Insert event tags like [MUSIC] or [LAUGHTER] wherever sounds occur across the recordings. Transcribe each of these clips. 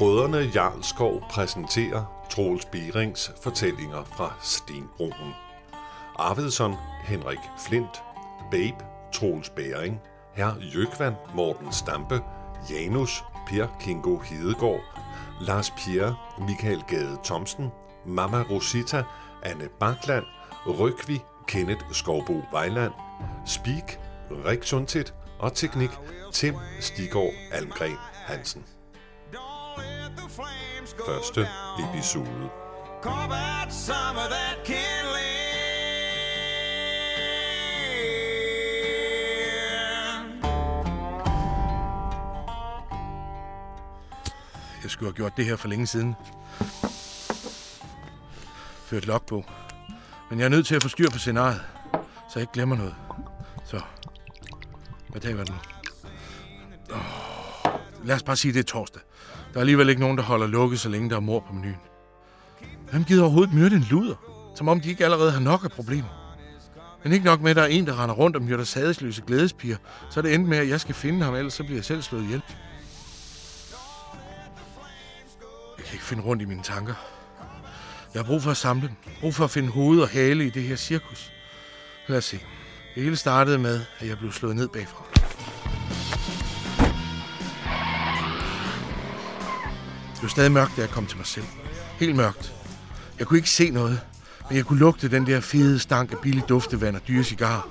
Brødrene Jarlskov præsenterer Troels Berings fortællinger fra Stenbroen. Arvidsson Henrik Flint, Babe Troels Bæring, Herr Jøkvand Morten Stampe, Janus Per Kingo Hedegaard, Lars Pierre Michael Gade Thomsen, Mama Rosita Anne Bakland, Rygvi Kenneth Skovbo Vejland, Speak Rik Sundtid og teknik Tim Stigård Almgren Hansen. Første episode. Carve out some of that kindling. Jeg skulle have gjort det her for længe siden. Ført logbog. Men jeg er nødt til at få styr på scenariet, så jeg ikke glemmer noget. Så, hvad dag var det nu? Oh, lad os bare sige, det er torsdag. Der er alligevel ikke nogen, der holder lukket, så længe der er mor på menuen. Hvem gider overhovedet myrde en luder? Som om de ikke allerede har nok af problemer. Men ikke nok med, at der er en, der render rundt og myrder sadesløse glædespiger, så er det endt med, at jeg skal finde ham, ellers så bliver jeg selv slået ihjel. Jeg kan ikke finde rundt i mine tanker. Jeg har brug for at samle dem. Brug for at finde hoved og hale i det her cirkus. Lad os se. Det hele startede med, at jeg blev slået ned bagfra. Det var stadig mørkt, da jeg kom til mig selv. Helt mørkt. Jeg kunne ikke se noget, men jeg kunne lugte den der fede stank af billig duftevand og dyre cigarer.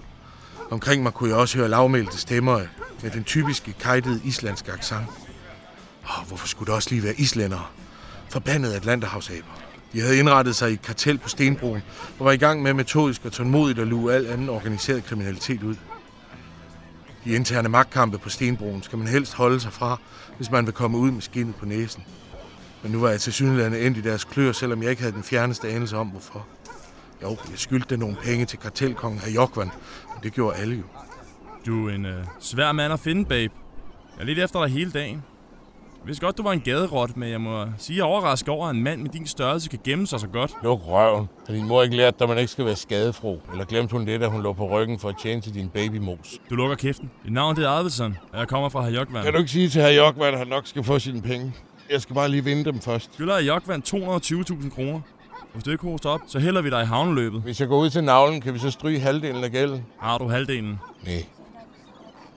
Omkring mig kunne jeg også høre lavmælte stemmer med den typiske kajtede islandske accent. Oh, hvorfor skulle det også lige være islændere? Forbandede Atlanterhavsaber. De havde indrettet sig i et kartel på Stenbroen og var i gang med metodisk og tålmodigt at luge al anden organiseret kriminalitet ud. De interne magtkampe på Stenbroen skal man helst holde sig fra, hvis man vil komme ud med skinnet på næsen. Men nu var jeg til synligheden endt i deres klør, selvom jeg ikke havde den fjerneste anelse om, hvorfor. Jo, jeg skyldte nogle penge til kartelkongen af Jokvan, men det gjorde alle jo. Du er en øh, svær mand at finde, babe. Jeg er lidt efter dig hele dagen. Jeg vidste godt, du var en gaderot, men jeg må sige, jeg overrasket over, at en mand med din størrelse kan gemme sig så godt. Luk røven. Har din mor ikke lært, at man ikke skal være skadefro? Eller glemte hun det, da hun lå på ryggen for at tjene til din babymos? Du lukker kæften. Dit navn det er Arvidsson, og jeg kommer fra Herjokvand. Kan du ikke sige til herr Jokvand, at han nok skal få sine penge? Jeg skal bare lige vinde dem først. Skylder Herjokvand 220.000 kroner. Hvis du ikke hoster op, så hælder vi dig i havneløbet. Hvis jeg går ud til navlen, kan vi så stryge halvdelen af gælden? Har du halvdelen? Nej.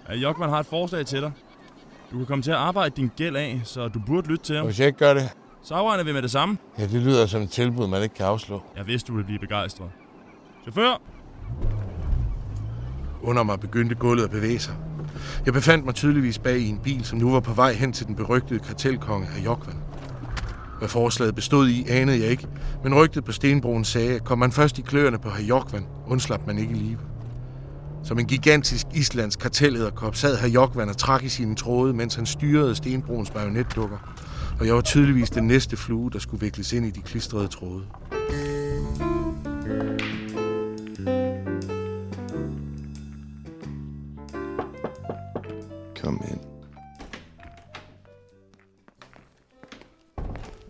Herjokvand har et forslag til dig. Du kan komme til at arbejde din gæld af, så du burde lytte til ham. Og hvis jeg ikke gør det? Så afregner vi med det samme. Ja, det lyder som et tilbud, man ikke kan afslå. Jeg vidste, du ville blive begejstret. Chauffør! Under mig begyndte gulvet at bevæge sig. Jeg befandt mig tydeligvis bag i en bil, som nu var på vej hen til den berygtede kartelkonge af Jokvan. Hvad forslaget bestod i, anede jeg ikke, men rygtet på Stenbroen sagde, at kom man først i kløerne på Herjokvan, undslap man ikke live. Som en gigantisk islandsk kartelederkop sad herr Jokvan og trak i sine tråde, mens han styrede Stenbroens marionetdukker. Og jeg var tydeligvis den næste flue, der skulle vikles ind i de klistrede tråde.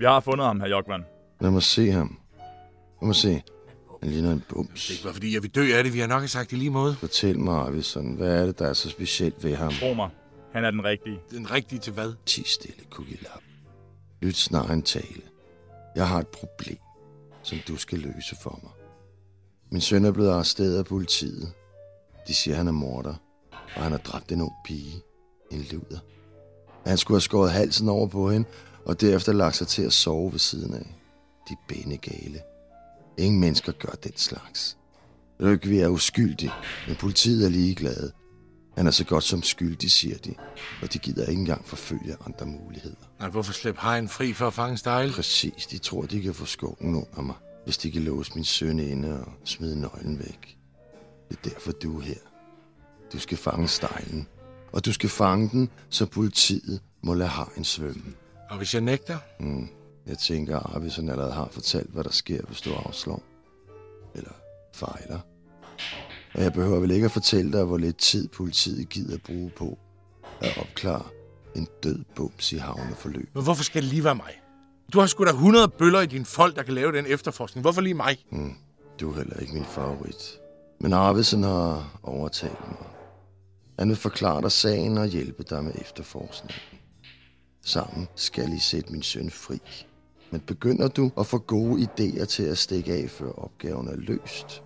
Vi har fundet ham, herr Jokvand. Lad mig se ham. Lad mig se. Han ligner en bums. Det er ikke bare fordi, jeg vil dø af det. Vi har nok sagt i lige måde. Fortæl mig, Arvidsson, hvad er det, der er så specielt ved ham? Tro mig, han er den rigtige. Den rigtige til hvad? Ti stille, kukilap. Lyt snart en tale. Jeg har et problem, som du skal løse for mig. Min søn er blevet arresteret af politiet. De siger, han er morder, og han har dræbt en ung pige. En luder. Han skulle have skåret halsen over på hende, og derefter lagt sig til at sove ved siden af. De gale. Ingen mennesker gør den slags. Rygvi er uskyldig, men politiet er ligeglade. Han er så godt som skyldig, siger de, og de gider ikke engang forfølge andre muligheder. Nej, hvorfor slæbe hajen fri for at fange stejl? Præcis, de tror, de kan få skungen under mig, hvis de kan låse min søn inde og smide nøglen væk. Det er derfor, du er her. Du skal fange stejlen, og du skal fange den, så politiet må lade hajen svømme. Og hvis jeg nægter? Mm. Jeg tænker, at Arvidsson allerede har fortalt, hvad der sker, hvis du afslår. Eller fejler. Og jeg behøver vel ikke at fortælle dig, hvor lidt tid politiet gider at bruge på at opklare en død bums i havneforløb. Men hvorfor skal det lige være mig? Du har sgu da 100 bøller i din folk, der kan lave den efterforskning. Hvorfor lige mig? Mm. Du er heller ikke min favorit. Men Arvidsson har overtalt mig. Han vil forklare dig sagen og hjælpe dig med efterforskningen. Sammen skal I sætte min søn fri. Men begynder du at få gode idéer til at stikke af, før opgaven er løst,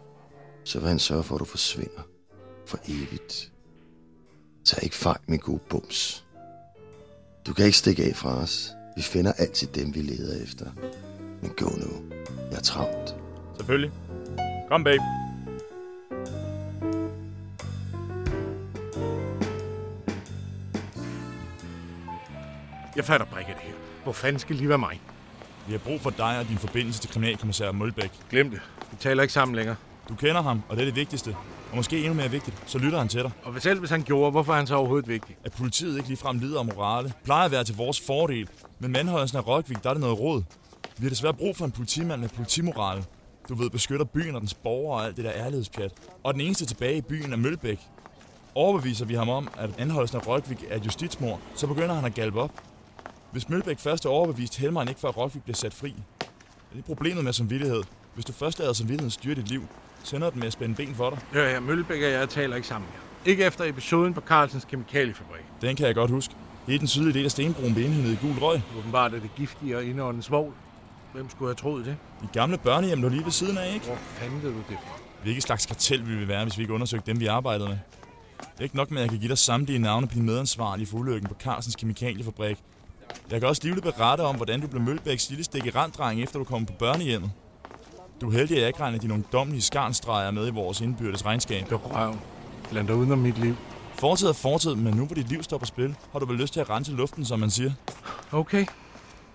så vil han sørge for, at du forsvinder for evigt. Tag ikke fejl, min gode bums. Du kan ikke stikke af fra os. Vi finder altid dem, vi leder efter. Men gå nu. Jeg er travlt. Selvfølgelig. Kom, babe. Jeg fatter bare ikke det her. Hvor fanden skal det lige være mig? Vi har brug for dig og din forbindelse til kriminalkommissær Mølbæk. Glem det. Vi taler ikke sammen længere. Du kender ham, og det er det vigtigste. Og måske endnu mere vigtigt, så lytter han til dig. Og selv hvis han gjorde, hvorfor er han så overhovedet vigtig? At politiet ikke ligefrem lider af morale, plejer at være til vores fordel. Men med anholdelsen af Røgvik, der er det noget råd. Vi har desværre brug for en politimand med politimorale. Du ved, beskytter byen og dens borgere og alt det der ærlighedspjat. Og den eneste tilbage i byen er Mølbæk. Overbeviser vi ham om, at anholdelsen af Røgvik er et justitsmord, så begynder han at galpe op. Hvis Mølbæk først er overbevist, helmer han ikke før Røgvik bliver sat fri. Det er problemet med samvittighed. Hvis du først lader samvittigheden styre dit liv, så ender den med at spænde ben for dig. Ja, ja, Møllebæk og jeg taler ikke sammen mere. Ikke efter episoden på Carlsens Kemikaliefabrik. Den kan jeg godt huske. Hele den sydlige del af Stenbroen blev indhænget i gul røg. Åbenbart er det giftige og indåndens svovl. Hvem skulle have troet det? De gamle børnehjem lå lige ved siden af, ikke? Hvor fanden du det fra? Hvilket slags kartel ville vi være, hvis vi ikke undersøgte dem, vi arbejdede med? Det er ikke nok med, at jeg kan give dig samtlige navne på dine medansvarlige for ulykken på Carlsens Kemikaliefabrik. Jeg kan også livligt berette om, hvordan du blev Mølbæks lille stik i randdreng, efter du kom på børnehjemmet. Du er heldig, at jeg ikke regner de nogle dommelige skarnstreger med i vores indbyrdes regnskab. Det er røven. Bland dig udenom mit liv. Fortid er fortid, men nu hvor dit liv står på spil, har du vel lyst til at rense luften, som man siger. Okay.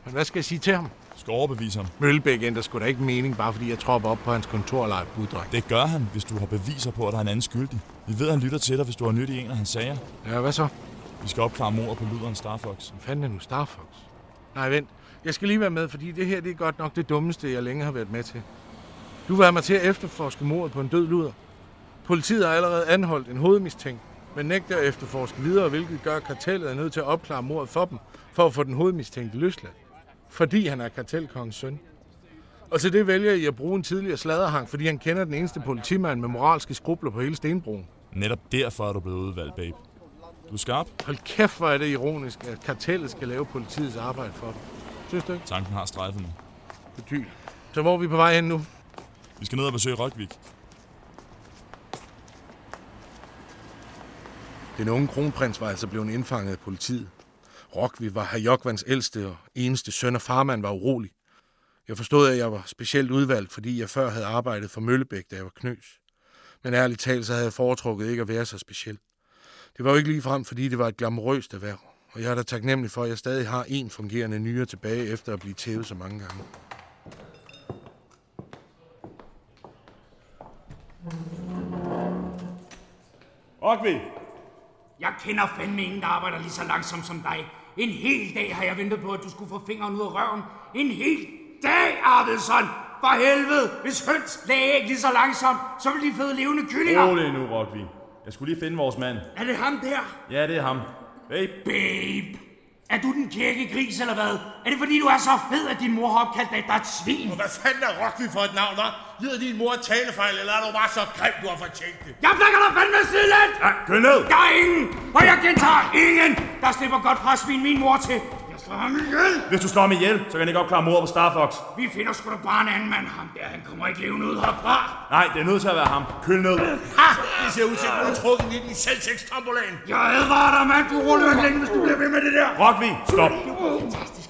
Men hvad skal jeg sige til ham? Du skal overbevise ham. Møllebæk ændrer sgu da ikke mening, bare fordi jeg tropper op på hans kontor og leger buddreng. Det gør han, hvis du har beviser på, at der er en anden skyldig. Vi ved, at han lytter til dig, hvis du har nyt i en af hans sager. Ja, hvad så? Vi skal opklare mord på luderen Starfox. Hvad fanden er nu Star Fox? Nej, vent. Jeg skal lige være med, fordi det her det er godt nok det dummeste, jeg længe har været med til. Du var mig til at efterforske mordet på en død luder. Politiet har allerede anholdt en hovedmistænkt, men nægter at efterforske videre, hvilket gør, at kartellet er nødt til at opklare mordet for dem, for at få den hovedmistænkte løsladt. Fordi han er kartelkongens søn. Og til det vælger I at bruge en tidligere sladerhang, fordi han kender den eneste politimand med moralske skrubler på hele Stenbroen. Netop derfor er du blevet udvalgt, babe. Du er skarp. Hold kæft, hvor er det ironisk, at kartellet skal lave politiets arbejde for dem. Synes du ikke? Tanken har strejfet mig. Betyl. Så hvor er vi på vej hen nu? Vi skal ned og besøge Røgvik. Den unge kronprins var altså blevet indfanget af politiet. Rockvi var Hajokvans ældste og eneste søn, og farmand var urolig. Jeg forstod, at jeg var specielt udvalgt, fordi jeg før havde arbejdet for Møllebæk, da jeg var knøs. Men ærligt talt, så havde jeg foretrukket ikke at være så speciel. Det var jo ikke lige frem, fordi det var et glamourøst erhverv. Og jeg er da taknemmelig for, at jeg stadig har en fungerende nyere tilbage, efter at blive tævet så mange gange. Røgvik! Jeg kender fandme ingen, der arbejder lige så langsomt som dig. En hel dag har jeg ventet på, at du skulle få fingeren ud af røven. En hel dag, Arvidsson! For helvede! Hvis høns lagde æg lige så langsomt, så ville de føde levende kyllinger. Rolig nu, Røgvik. Jeg skulle lige finde vores mand. Er det ham der? Ja, det er ham. Babe, Babe! Er du den kække gris, eller hvad? Er det fordi, du er så fed, at din mor har opkaldt dig efter et svin? Hvad fanden er Rockby for et navn, hva'? Lider din mor et talefejl, eller er du bare så grim, du har fortjent det? Jeg flækker dig fandme sidelænd! Ja, kør ned! Der er ingen, og jeg gentager ingen, der slipper godt fra at svine min mor til. Slår ham ihjel. Hvis du slår mig ihjel, så kan jeg ikke opklare mordet på Starfox. Vi finder sgu da bare en anden mand. Ham der, han kommer ikke levende ud herfra. Nej, det er nødt til at være ham. Køl ned. Ha! Det ser ud til, at du har trukket ind i selvtægtstombolaen. Jeg advarer dig, mand. Du ruller ikke længe, hvis du bliver ved med det der. Røgvik, stop. Fantastisk.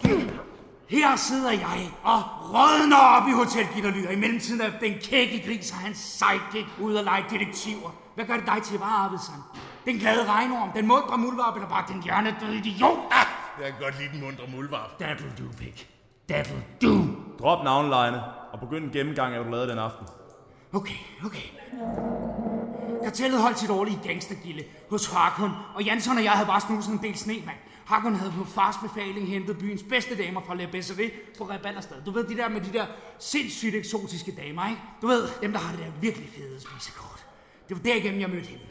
Her sidder jeg og rådner op i Hotel Gitterly, og i mellemtiden er den kække gris og hans sidekick ude og lege detektiver. Hvad gør det dig til, var Arvidsson? Den glade regnorm, den mundre muldvarp, eller bare den hjernedøde idiot? Ah, jeg kan godt lide den mundre muldvarp. That'll do, pig. That'll do. Drop navnelejene og begynd en gennemgang af, hvad du lavede den aften. Okay, okay. Kartellet holdt sit årlige gangstergilde hos Harkon, og Jansson og jeg havde bare snuset en del sne, mand. Harkon havde på fars befaling hentet byens bedste damer fra La Besserie på Reballerstad. Du ved, de der med de der sindssygt eksotiske damer, ikke? Du ved, dem der har det der virkelig fede spisekort. Det var derigennem, jeg mødte hende.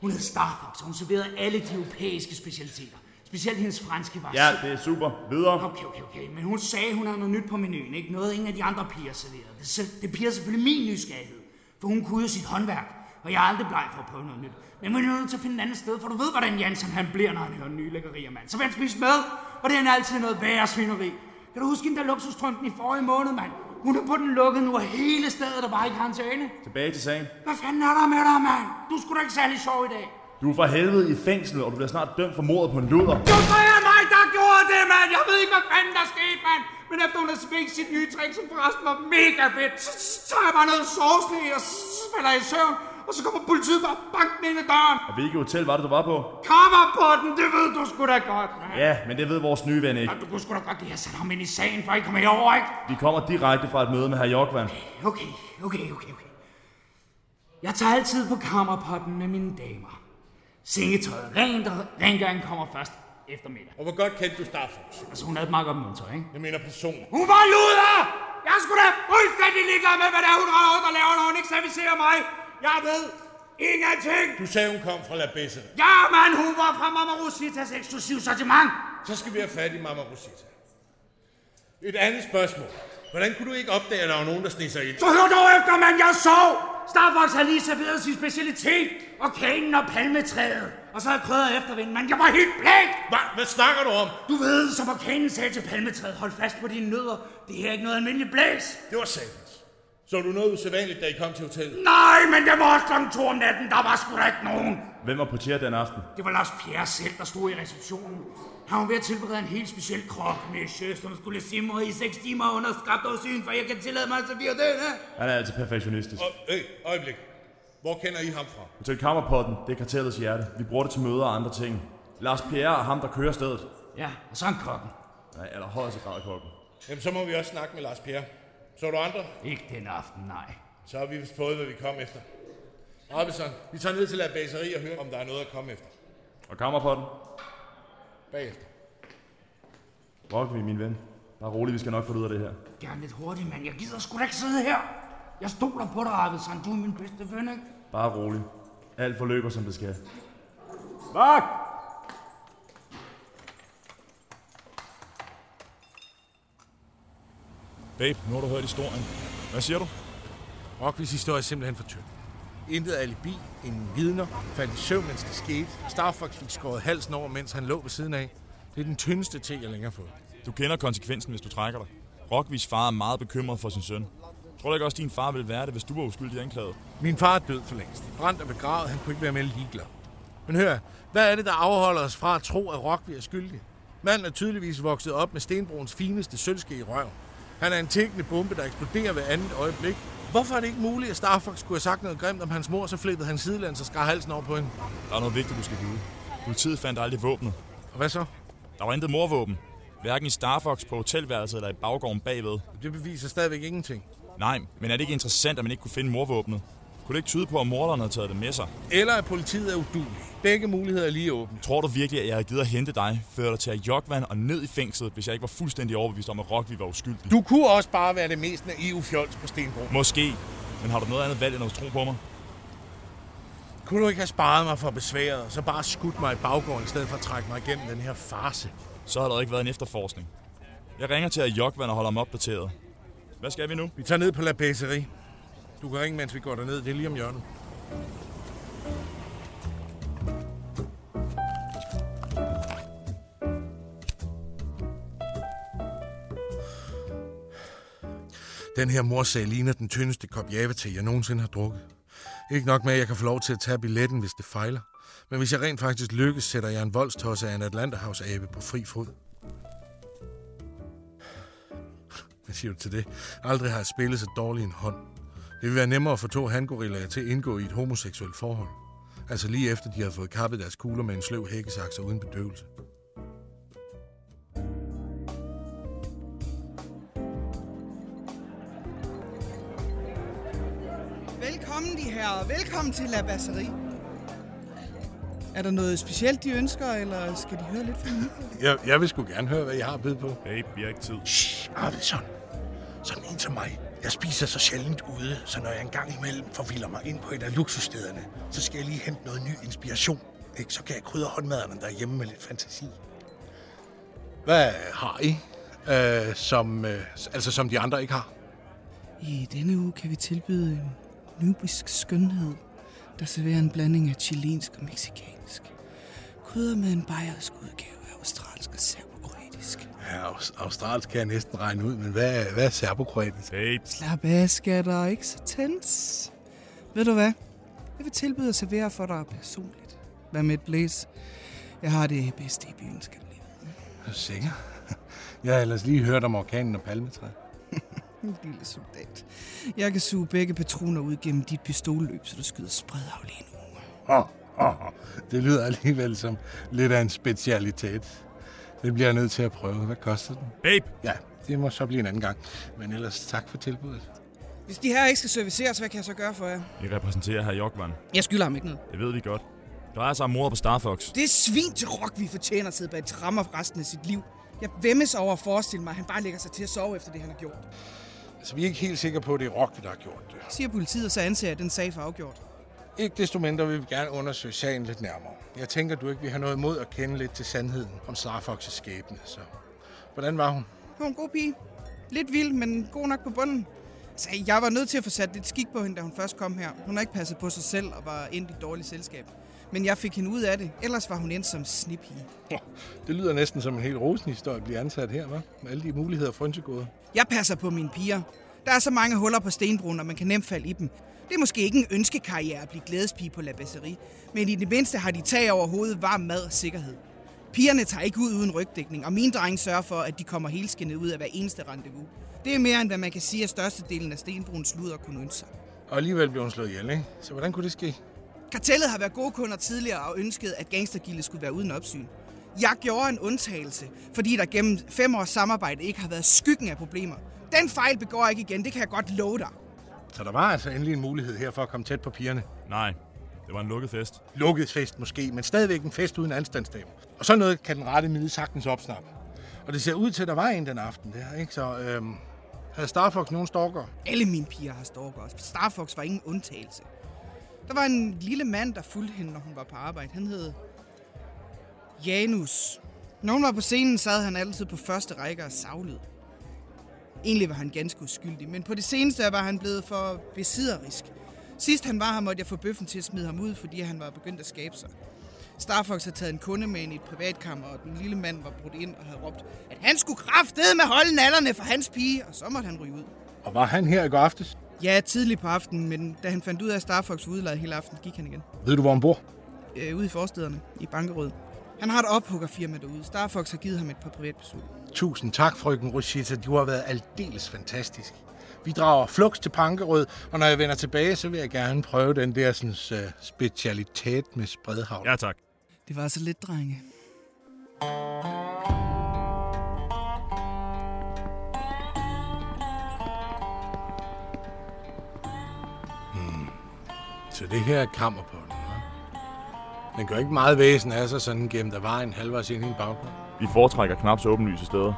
Hun hed Starfox, og hun serverede alle de europæiske specialiteter. Specielt hendes franske var Ja, det er super. Videre. Okay, okay, okay. Men hun sagde, hun havde noget nyt på menuen, ikke? Noget ingen af de andre piger serverede. Det, se- det piger selvfølgelig min nysgerrighed. For hun kunne jo sit håndværk. og jeg er aldrig bleg for at prøve noget nyt. Men man er nødt til at finde et andet sted, for du ved, hvordan Jansen han bliver, når han hører nye lækkerier, mand. Så vil han spise med, og det er altid noget værre svineri. Kan du huske den der luksustrømpen i forrige måned, mand? Hun er på den lukkede nu, og hele stedet er bare i karantæne. Tilbage til sagen. Hvad fanden er der med dig, mand? Du skulle da ikke særlig sjov i dag. Du er for helvede i fængsel, og du bliver snart dømt for mordet på en luder. Det var jeg mig, der gjorde det, mand! Jeg ved ikke, hvad fanden der skete, mand! Men efter hun har spændt sit nye trick, som forresten var mega fedt, så, tager jeg bare noget i, og falder jeg i søvn. Og så kommer politiet bare banken ind i døren. Og hvilket hotel var det, du var på? Kammerpotten, det ved du sgu da godt, mand. Ja, men det ved vores nye ven ikke. Ja, du kunne sgu da godt lige have sat ham ind i sagen, for I kommer herover, ikke? Vi kommer direkte fra et møde med herr Jokvan. Okay, okay, okay, okay. Jeg tager altid på kammerpotten med mine damer. Sengetøjet rent, og rengøringen kommer først eftermiddag. Og hvor godt kendte du Starfox? Altså, hun havde et meget godt møntøj, ikke? Jeg mener person. Hun var luder! Jeg sgu da fuldstændig ligeglad med, hvad det er, hun render rundt og laver, når hun ikke servicerer mig. Jeg ved ingenting. Du sagde, hun kom fra La Besse. Ja, mand, hun var fra Mama Rositas eksklusiv sortiment. Så skal vi have fat i Mama Rosita. Et andet spørgsmål. Hvordan kunne du ikke opdage, at der var nogen, der sneg sig ind? Så hør dog efter, mand, jeg sov! Starbucks har lige serveret sin specialitet, og kanen og palmetræet. Og så har jeg krydret eftervind, men jeg var helt blæk! Hvad, hvad snakker du om? Du ved, som orkanen sagde til palmetræet, hold fast på dine nødder. Det her er ikke noget almindeligt blæs. Det var satans. Så du noget usædvanligt, da I kom til hotellet? Nej, men det var også klokken to om natten. Der var sgu da ikke nogen. Hvem var portier den aften? Det var Lars Pierre selv, der stod i receptionen. Han var ved at tilberede en helt speciel krop med sjø, som skulle simre i 6 timer under skrabt og syn, for jeg kan tillade mig at servere den, eh? Han er altid perfektionistisk. Og, øh, øjeblik. Hvor kender I ham fra? Hotel Kammerpotten, det er kartellets hjerte. Vi bruger det til møder og andre ting. Lars Pierre er ham, der kører stedet. Ja, og så en kokken. Nej, eller højeste grad kokken. Jamen, så må vi også snakke med Lars Pierre. Så du andre? Ikke den aften, nej. Så har vi vist fået, hvad vi kom efter. Robinson, vi tager ned til La Baseri og hører, om der er noget at komme efter. Og Kammerpotten? Bagefter. Rockvi, min ven. Bare rolig, vi skal nok få det ud af det her. Gerne lidt hurtigt, mand. Jeg gider sgu da ikke sidde her. Jeg stoler på dig, Arvidsson. Du er min bedste ven, ikke? Bare rolig. Alt forløber, som det skal. Fuck! Babe, nu har du hørt historien. Hvad siger du? Rockvis historie er simpelthen for tynd. Intet alibi, ingen vidner, faldt i søvn, mens det skete. Starfox fik skåret halsen over, mens han lå ved siden af. Det er den tyndeste te, jeg længere har fået. Du kender konsekvensen, hvis du trækker dig. Rockvis far er meget bekymret for sin søn. Tror du ikke også, din far ville være det, hvis du var uskyldig anklaget? Min far er død for længst. Brændt og begravet, han kunne ikke være mere ligeglad. Men hør, hvad er det, der afholder os fra at tro, at Rockvi er skyldig? Manden er tydeligvis vokset op med Stenbroens fineste sølvske i røv. Han er en tænkende bombe, der eksploderer ved andet øjeblik. Hvorfor er det ikke muligt, at Starfox skulle have sagt noget grimt om hans mor, så flippede han sidelands og skar halsen over på hende? Der er noget vigtigt, du skal vide. Politiet fandt aldrig våbnet. Og hvad så? Der var intet morvåben. Hverken i Starfox på hotelværelset eller i baggården bagved. Det beviser stadigvæk ingenting. Nej, men er det ikke interessant, at man ikke kunne finde morvåbnet? Kunne det ikke tyde på, at morderen havde taget det med sig? Eller at politiet er udulige. Begge muligheder er lige åbne. Tror du virkelig, at jeg havde givet at hente dig, før dig til at Jokvan og ned i fængslet, hvis jeg ikke var fuldstændig overbevist om, at Rockvi var uskyldig? Du kunne også bare være det mest naive fjols på Stenbro. Måske. Men har du noget andet valg end at tro på mig? Kunne du ikke have sparet mig for besværet, og så bare skudt mig i baggården, i stedet for at trække mig igennem den her farse? Så har der ikke været en efterforskning. Jeg ringer til at Jokvan og holder ham opdateret. Hvad skal vi nu? Vi tager ned på La Pæseri. Du kan ringe, mens vi går derned. Det er lige om hjørnet. Den her morsag ligner den tyndeste kop java til, jeg nogensinde har drukket. Ikke nok med, at jeg kan få lov til at tage billetten, hvis det fejler. Men hvis jeg rent faktisk lykkes, sætter jeg en voldstosse af en Atlanterhavsabe på fri fod. Hvad siger du til det? Aldrig har jeg spillet så dårlig en hånd. Det vil være nemmere at få to hangorillaer til at indgå i et homoseksuelt forhold. Altså lige efter de har fået kappet deres kugler med en sløv hækkesakser uden bedøvelse. Velkommen, de her. Velkommen til La Basseri. Er der noget specielt, de ønsker, eller skal de høre lidt fra mig? Jeg, jeg vil sgu gerne høre, hvad jeg har at byde på. Babe, vi har ikke tid. Shh, Arvidsson. Sådan en som mig. Jeg spiser så sjældent ude, så når jeg engang imellem forvilder mig ind på et af luksusstederne, så skal jeg lige hente noget ny inspiration. Ikke? Så kan jeg krydre håndmaderne derhjemme med lidt fantasi. Hvad har I, øh, som, øh, altså som de andre ikke har? I denne uge kan vi tilbyde en nubisk skønhed der serverer en blanding af chilensk og meksikansk. Krydder med en bayersk udgave af australsk og serbokroatisk. Ja, aus- australsk kan jeg næsten regne ud, men hvad, hvad er serbokroatisk? Babe, Slap af, skatter. Ikke så tens. Ved du hvad? Jeg vil tilbyde at servere for dig personligt. Hvad med et blæs? Jeg har det bedste i byen, skal du lige vide. Er du sikker? [LAUGHS] Jeg har ellers lige hørt om orkanen og palmetræ. [LAUGHS] En lille soldat. Jeg kan suge begge patroner ud gennem dit pistolløb, så du skyder spredhav lige nu. Oh, oh, oh. Det lyder alligevel som lidt af en specialitet. Det bliver jeg nødt til at prøve. Hvad koster den? babe, Ja, det må så blive en anden gang. Men ellers tak for tilbuddet. Hvis de her ikke skal serviceres, hvad kan jeg så gøre for jer? vi repræsenterer her Jokvan. Jeg skylder ham ikke noget. Det ved vi godt. Der er sig mor på Star Fox. Det er svin til rock, vi fortjener at sidde bag trammer for resten af sit liv. Jeg vemmes over at forestille mig, at han bare lægger sig til at sove efter det, han har gjort. Altså, vi er ikke helt sikre på, at det er Rock, der har gjort det. Siger politiet, og så anser jeg den sag for afgjort. Ikke desto mindre vil vi gerne undersøge sagen lidt nærmere. Jeg tænker, du ikke vil have noget imod at kende lidt til sandheden om Starfox' skæbne. Så hvordan var hun? Hun var en god pige. Lidt vild, men god nok på bunden. Altså, jeg var nødt til at få sat lidt skik på hende, da hun først kom her. Hun har ikke passet på sig selv og var endt i dårligt selskab. Men jeg fik hende ud af det. Ellers var hun endt som snipige. Det lyder næsten som en helt rosende historie at blive ansat her, hva'? Med alle de muligheder frønsegåde. Jeg passer på mine piger. Der er så mange huller på stenbroen, og man kan nemt falde i dem. Det er måske ikke en ønskekarriere at blive glædespige på La Basserie, men i det mindste har de tag over hovedet, varm mad og sikkerhed. Pigerne tager ikke ud uden rygdækning, og mine drenge sørger for, at de kommer helskindet ud af hver eneste rendezvous. Det er mere, end hvad man kan sige, at størstedelen af stenbroens luder kunne ønske sig. Og alligevel blev hun slået ihjel, ikke? Så hvordan kunne det ske? Kartellet har været gode kunder tidligere og ønsket, at gangstergildet skulle være uden opsyn. Jeg gjorde en undtagelse, fordi der gennem fem års samarbejde ikke har været skyggen af problemer. Den fejl begår jeg ikke igen, det kan jeg godt love dig. Så der var altså endelig en mulighed her for at komme tæt på pigerne. Nej, det var en lukket fest. Lukket fest måske, men stadigvæk en fest uden anstandsdame. Og sådan noget kan den rette mide sagtens opsnappe. Og det ser ud til, at der var en den aften der, ikke? Så øhm, havde Starfox nogen stalker? Alle mine piger har stalkers. Star Fox var ingen undtagelse. Der var en lille mand, der fulgte hende, når hun var på arbejde. Han hed Janus. Når hun var på scenen, sad han altid på første række og savlede. Egentlig var han ganske uskyldig, men på det seneste var han blevet for besidderisk. Sidst han var her, måtte jeg få bøffen til at smide ham ud, fordi han var begyndt at skabe sig. Starfox havde taget en kunde med ind i et privatkammer, og den lille mand var brudt ind og havde råbt, at han skulle kraftede med holde nallerne for hans pige, og så måtte han ryge ud. Og var han her i går aftes? Ja, tidligt på aftenen, men da han fandt ud af, at Starfox var udlejet hele aften, gik han igen. Ved du, hvor han bor? Øh, ude i forstederne, i Bankerød. Han har et ophuggerfirma derude. Starfox har givet ham et par privatbesøg. Tusind tak, frøken Rosita. Du har været aldeles fantastisk. Vi drager flux til Pankerød, og når jeg vender tilbage, så vil jeg gerne prøve den der sådan, uh, specialitet med spredhavn. Ja, tak. Det var altså lidt, drenge. Så det her er kammerpotten, hva'? Den gør ikke meget væsen af sig sådan gennem der var en halvvejs ind i en baggrund. Vi foretrækker knap så åbenlyse steder.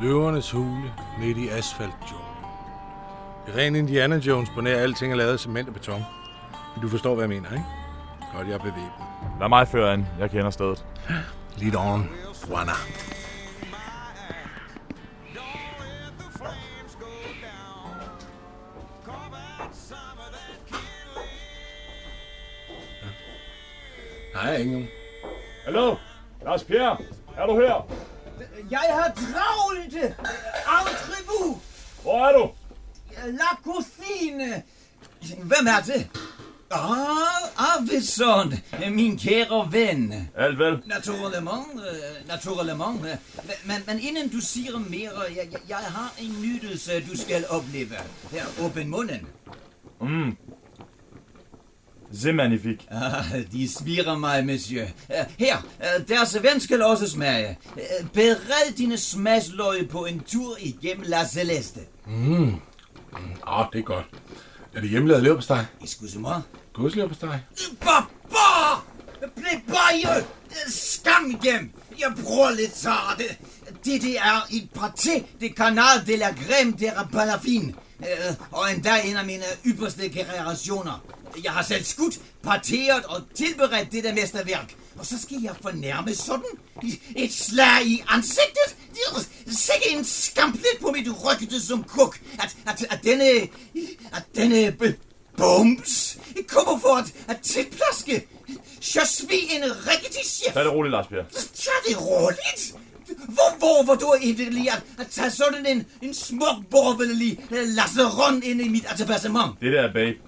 Løvernes hule midt i asfaltjunglen. Det er ren Indiana Jones på nær alting er lavet af cement og beton. Men du forstår, hvad jeg mener, ikke? Godt, jeg er bevæbnet. Lad mig føre an. Jeg kender stedet. Lead on, Juana. Nej, ikke nogen. Hallo? Lars Pierre? Er du her? Jeg har travlt! Entrez-vous! Hvor er du? La cuisine! Hvem er det? Ah, Arvidsson, min kære ven. Alt vel? Naturellement, øh, naturellement. Men, men inden du siger mere, jeg, jeg, har en nydelse, du skal opleve. Her, åben munden. C'est magnifique. Ah, de smirer mig, monsieur. Øh, Her, øh, deres ven skal også smage. Øh, Bered dine smagsløg på en tur igennem La Celeste. Åh, oh, det er godt. Er det hjemmelavet leverpostej? Excusez-moi. Godsløberpostej? Barbar! Plebaye! Skam igen! Jeg bruger lidt så. Det, det, det er et parti de Canal de la Crème de la Balafine. Øh, og endda en af mine ypperste generationer. Jeg har selv skudt, parteret og tilberedt det der mesterværk. Og så skal jeg fornærme sådan et slag i ansigtet. Sikke en skamplet på mit rygte som kuk. At, at, at denne, at denne b- bums kommer for at, at tilplaske. Jeg svig en rigtig chef. Tag det roligt, Lars Per. Tag det roligt. Hvor våger du egentlig at, at tage sådan en, en smuk borgerlig lasseron ind i mit etablissement? Det der er Babe.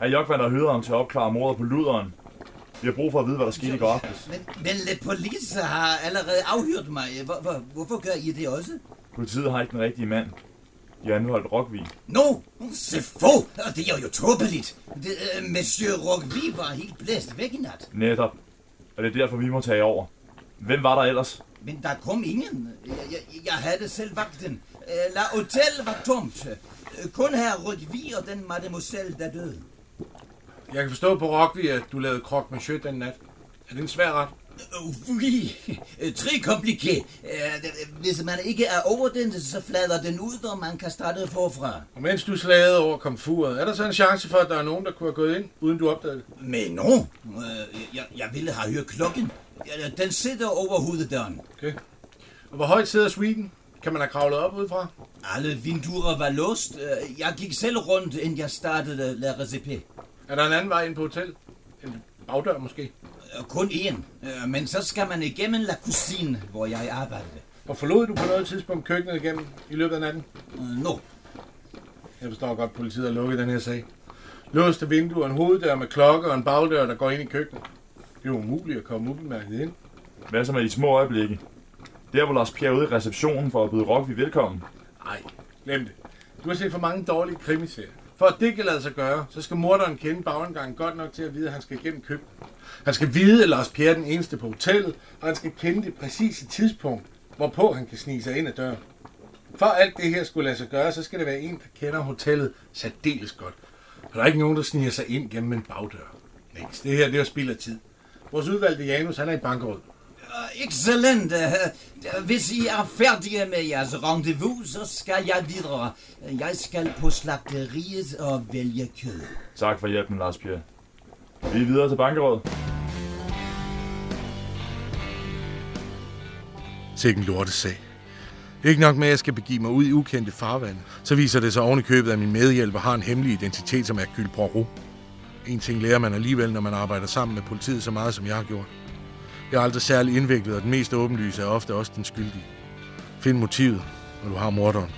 Herr Jokvand har hyret ham til at opklare mordet på luderen. Vi har brug for at vide, hvad der skete i går aftes. Men, men Le Police har allerede afhørt mig. Hvor, hvor, hvorfor gør I det også? Politiet har ikke den rigtige mand. De har anholdt Rockvig. No, faux. Og Det er jo tåbeligt. Det, øh, Monsieur Rockvi var helt blæst væk i nat. Netop. Og det er derfor, vi må tage over. Hvem var der ellers? Men der kom ingen. Jeg, jeg, jeg havde selv vagten. Øh, La Hotel var tomt. Øh, Kun her Rockvi og den mademoiselle, der døde. Jeg kan forstå på Rockvi, at du lavede krok med den nat. Er det en svær ret? Øh, Oui, Øh, tre kompliké. Øh, Hvis man ikke er over den, så flader den ud, og man kan starte forfra. Og mens du slagede over komfuret, er der så en chance for, at der er nogen, der kunne have gået ind, uden du opdagede det? Men no, øh, jeg, jeg ville have hørt klokken. Den sidder over hoveddøren. Okay. Og hvor højt sidder Sweden? Kan man have kravlet op udefra? Alle vinduer var låst. Øh, Jeg gik selv rundt, inden jeg startede La Recipe. Er der en anden vej ind på hotel? En bagdør måske? Øh, Kun én. Øh, Men så skal man igennem La Cuisine, hvor jeg arbejdede. Og forlod du på noget tidspunkt køkkenet igennem i løbet af natten? Øh, Nå, Jeg forstår godt, at politiet har lukket den her sag. Låste vinduer, en hoveddør med klokke og en bagdør, der går ind i køkkenet. Det er jo umuligt at komme ubemærket ind. Hvad så med de små øjeblikke? Der hvor Lars Per er ude i receptionen for at byde Rockvig velkommen. Nej, glem det. Du har set for mange dårlige krimiserier. For at det kan lade sig gøre, så skal morderen kende bagindgangen godt nok til at vide, at han skal igennem køkkenet. Han skal vide, at Lars Pierre er den eneste på hotellet, og han skal kende det præcise tidspunkt, hvorpå han kan snige sig ind ad døren. For alt det her skulle lade sig gøre, så skal det være en, der kender hotellet særdeles godt. Og der er ikke nogen, der sniger sig ind gennem en bagdør. Niks, det her det er spild af tid. Vores udvalgte Janus, han er i bankerød. Excellent. Hvis I er færdige med jeres rendezvous, så skal jeg videre. Jeg skal på slagteriet og vælge kød. Tak for hjælpen, Lars Per. Vi er videre til bankerød. Sikke en lortesag. Ikke nok med, at jeg skal begive mig ud i ukendte farvande, så viser det sig oven i købet, at min medhjælper har en hemmelig identitet, som er Poirot. En ting lærer man alligevel, når man arbejder sammen med politiet så meget, som jeg har gjort. Jeg er aldrig særlig indviklet, og den mest åbenlyse er ofte også den skyldige. Find motivet, når du har morderen.